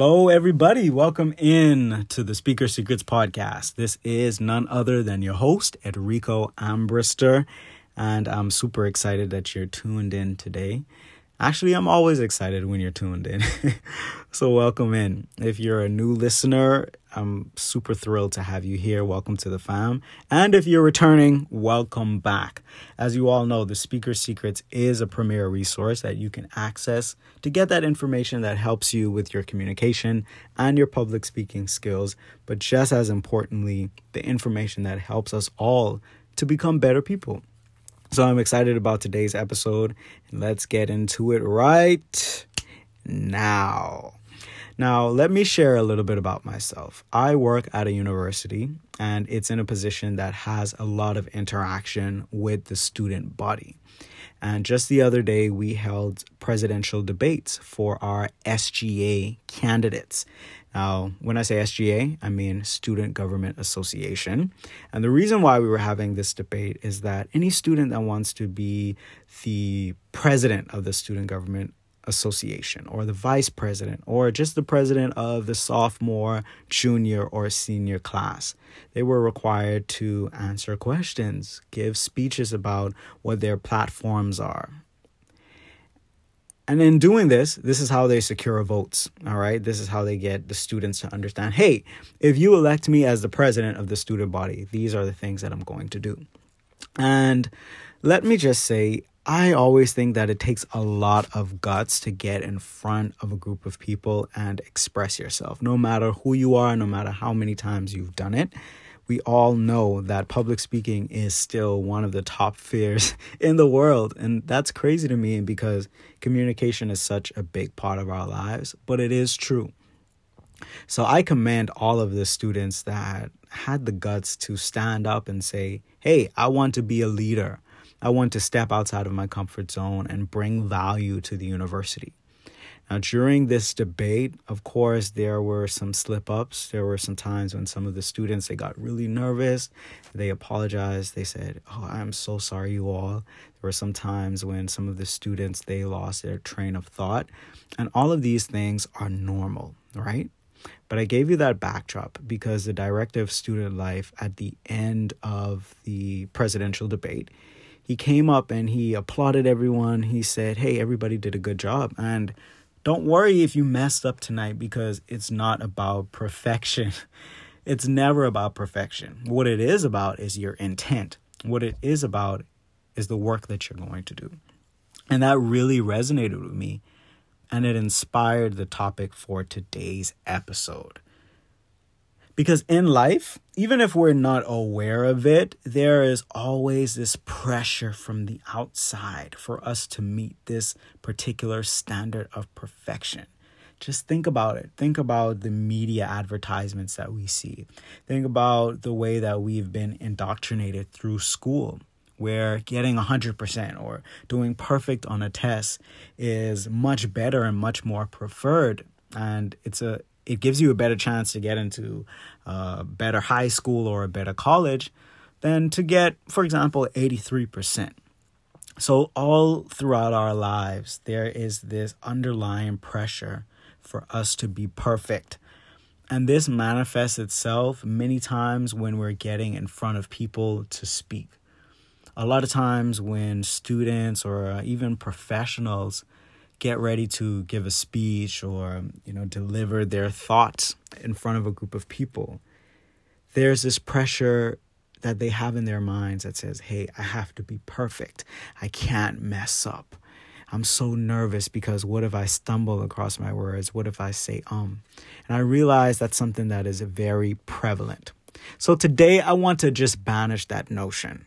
Hello, everybody. Welcome in to the Speaker Secrets podcast. This is none other than your host, Enrico Ambrister, and I'm super excited that you're tuned in today. Actually, I'm always excited when you're tuned in. so, welcome in. If you're a new listener, I'm super thrilled to have you here. Welcome to the fam. And if you're returning, welcome back. As you all know, the Speaker Secrets is a premier resource that you can access to get that information that helps you with your communication and your public speaking skills. But just as importantly, the information that helps us all to become better people. So I'm excited about today's episode. Let's get into it right now. Now, let me share a little bit about myself. I work at a university and it's in a position that has a lot of interaction with the student body. And just the other day, we held presidential debates for our SGA candidates. Now, when I say SGA, I mean Student Government Association. And the reason why we were having this debate is that any student that wants to be the president of the Student Government Association or the vice president or just the president of the sophomore, junior, or senior class. They were required to answer questions, give speeches about what their platforms are, and in doing this, this is how they secure votes. All right. This is how they get the students to understand hey, if you elect me as the president of the student body, these are the things that I'm going to do. And let me just say, I always think that it takes a lot of guts to get in front of a group of people and express yourself, no matter who you are, no matter how many times you've done it we all know that public speaking is still one of the top fears in the world. And that's crazy to me because communication is such a big part of our lives, but it is true. So I commend all of the students that had the guts to stand up and say, hey, I want to be a leader. I want to step outside of my comfort zone and bring value to the university. Now, during this debate, of course, there were some slip ups. There were some times when some of the students they got really nervous. They apologized. They said, "Oh, I'm so sorry, you all." There were some times when some of the students they lost their train of thought, and all of these things are normal, right? But I gave you that backdrop because the director of student life at the end of the presidential debate, he came up and he applauded everyone. He said, "Hey, everybody did a good job," and don't worry if you messed up tonight because it's not about perfection. It's never about perfection. What it is about is your intent. What it is about is the work that you're going to do. And that really resonated with me and it inspired the topic for today's episode. Because in life, even if we're not aware of it, there is always this pressure from the outside for us to meet this particular standard of perfection. Just think about it. Think about the media advertisements that we see. Think about the way that we've been indoctrinated through school, where getting 100% or doing perfect on a test is much better and much more preferred. And it's a it gives you a better chance to get into a better high school or a better college than to get, for example, 83%. So, all throughout our lives, there is this underlying pressure for us to be perfect. And this manifests itself many times when we're getting in front of people to speak. A lot of times, when students or even professionals get ready to give a speech or you know deliver their thoughts in front of a group of people. There's this pressure that they have in their minds that says hey i have to be perfect. I can't mess up. I'm so nervous because what if i stumble across my words? What if i say um? And i realize that's something that is very prevalent. So today i want to just banish that notion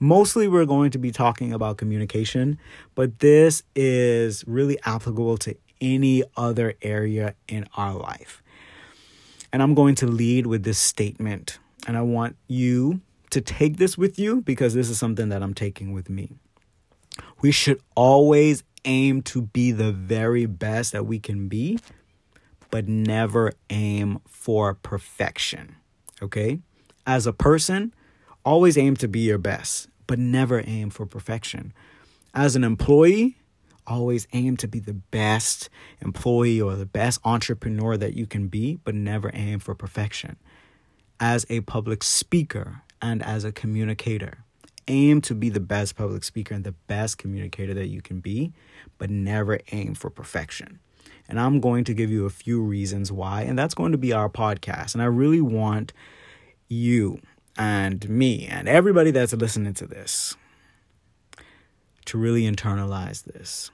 Mostly, we're going to be talking about communication, but this is really applicable to any other area in our life. And I'm going to lead with this statement, and I want you to take this with you because this is something that I'm taking with me. We should always aim to be the very best that we can be, but never aim for perfection. Okay? As a person, always aim to be your best, but never aim for perfection. As an employee, Always aim to be the best employee or the best entrepreneur that you can be, but never aim for perfection. As a public speaker and as a communicator, aim to be the best public speaker and the best communicator that you can be, but never aim for perfection. And I'm going to give you a few reasons why, and that's going to be our podcast. And I really want you and me and everybody that's listening to this to really internalize this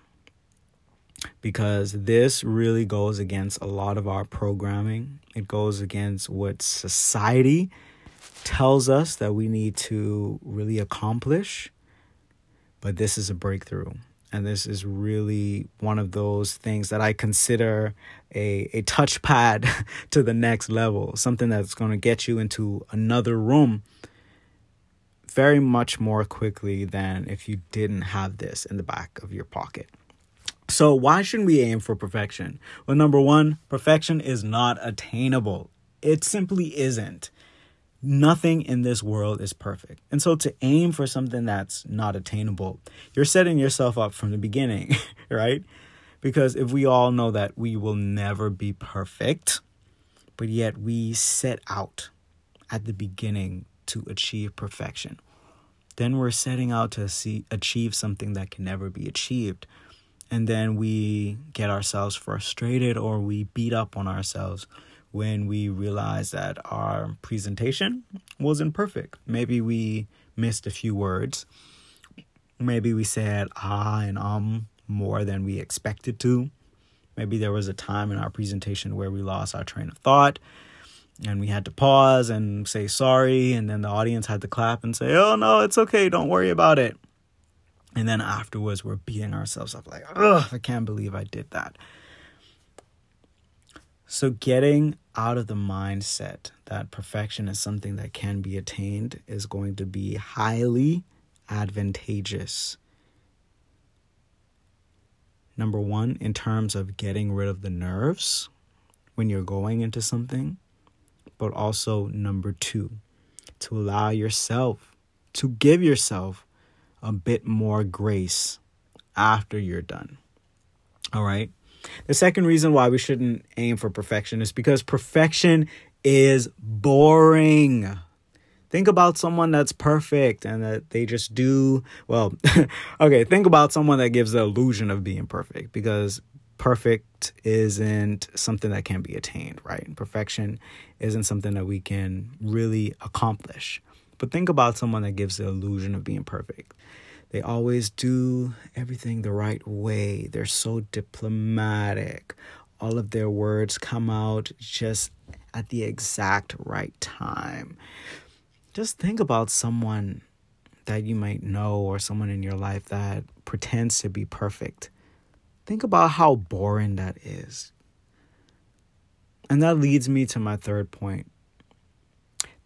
because this really goes against a lot of our programming. It goes against what society tells us that we need to really accomplish. But this is a breakthrough. And this is really one of those things that I consider a, a touchpad to the next level, something that's going to get you into another room very much more quickly than if you didn't have this in the back of your pocket. So, why shouldn't we aim for perfection? Well, number one, perfection is not attainable. It simply isn't. Nothing in this world is perfect. And so, to aim for something that's not attainable, you're setting yourself up from the beginning, right? Because if we all know that we will never be perfect, but yet we set out at the beginning to achieve perfection, then we're setting out to see, achieve something that can never be achieved and then we get ourselves frustrated or we beat up on ourselves when we realize that our presentation wasn't perfect. Maybe we missed a few words. Maybe we said ah and um more than we expected to. Maybe there was a time in our presentation where we lost our train of thought and we had to pause and say sorry and then the audience had to clap and say, "Oh no, it's okay, don't worry about it." And then afterwards, we're beating ourselves up like, ugh, I can't believe I did that. So, getting out of the mindset that perfection is something that can be attained is going to be highly advantageous. Number one, in terms of getting rid of the nerves when you're going into something, but also number two, to allow yourself, to give yourself a bit more grace after you're done. All right. The second reason why we shouldn't aim for perfection is because perfection is boring. Think about someone that's perfect and that they just do well. okay, think about someone that gives the illusion of being perfect because perfect isn't something that can be attained, right? Perfection isn't something that we can really accomplish. But think about someone that gives the illusion of being perfect. They always do everything the right way. They're so diplomatic. All of their words come out just at the exact right time. Just think about someone that you might know or someone in your life that pretends to be perfect. Think about how boring that is. And that leads me to my third point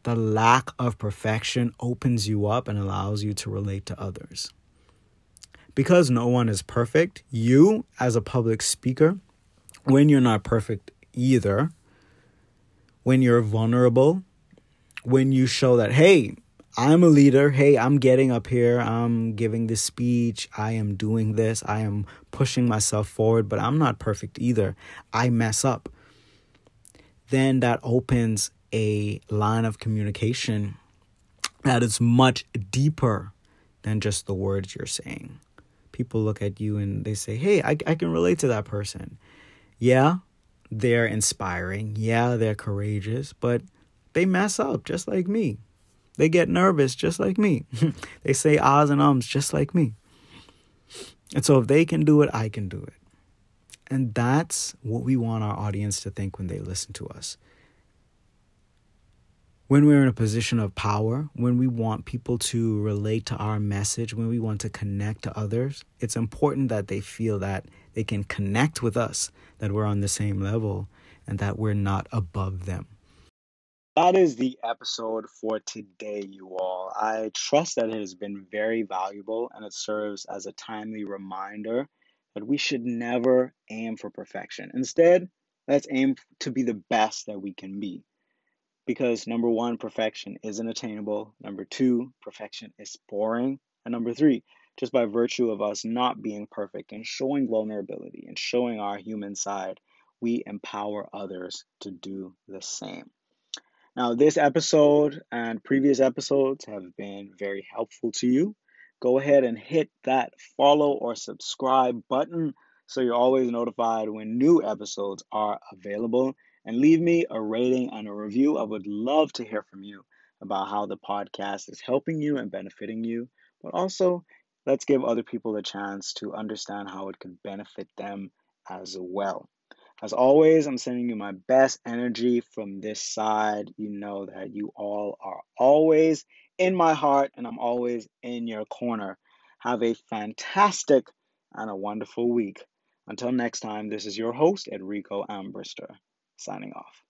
the lack of perfection opens you up and allows you to relate to others. Because no one is perfect, you, as a public speaker, when you're not perfect either, when you're vulnerable, when you show that, hey, I'm a leader. Hey, I'm getting up here. I'm giving this speech. I am doing this. I am pushing myself forward, but I'm not perfect either. I mess up. Then that opens a line of communication that is much deeper than just the words you're saying. People look at you and they say, Hey, I, I can relate to that person. Yeah, they're inspiring. Yeah, they're courageous, but they mess up just like me. They get nervous just like me. they say ahs and ums just like me. And so if they can do it, I can do it. And that's what we want our audience to think when they listen to us when we're in a position of power, when we want people to relate to our message, when we want to connect to others, it's important that they feel that they can connect with us, that we're on the same level, and that we're not above them. That is the episode for today, you all. I trust that it has been very valuable and it serves as a timely reminder that we should never aim for perfection. Instead, let's aim to be the best that we can be because number one, perfection isn't attainable. Number two, perfection is boring. And number three, just by virtue of us not being perfect and showing vulnerability and showing our human side, we empower others to do the same. Now, this episode and previous episodes have been very helpful to you. Go ahead and hit that follow or subscribe button so you're always notified when new episodes are available. And leave me a rating and a review. I would love to hear from you about how the podcast is helping you and benefiting you, but also let's give other people a chance to understand how it can benefit them as well. As always, I'm sending you my best energy from this side. You know that you all are always in my heart and I'm always in your corner. Have a fantastic and a wonderful week. Until next time, this is your host, Enrico Ambrister, signing off.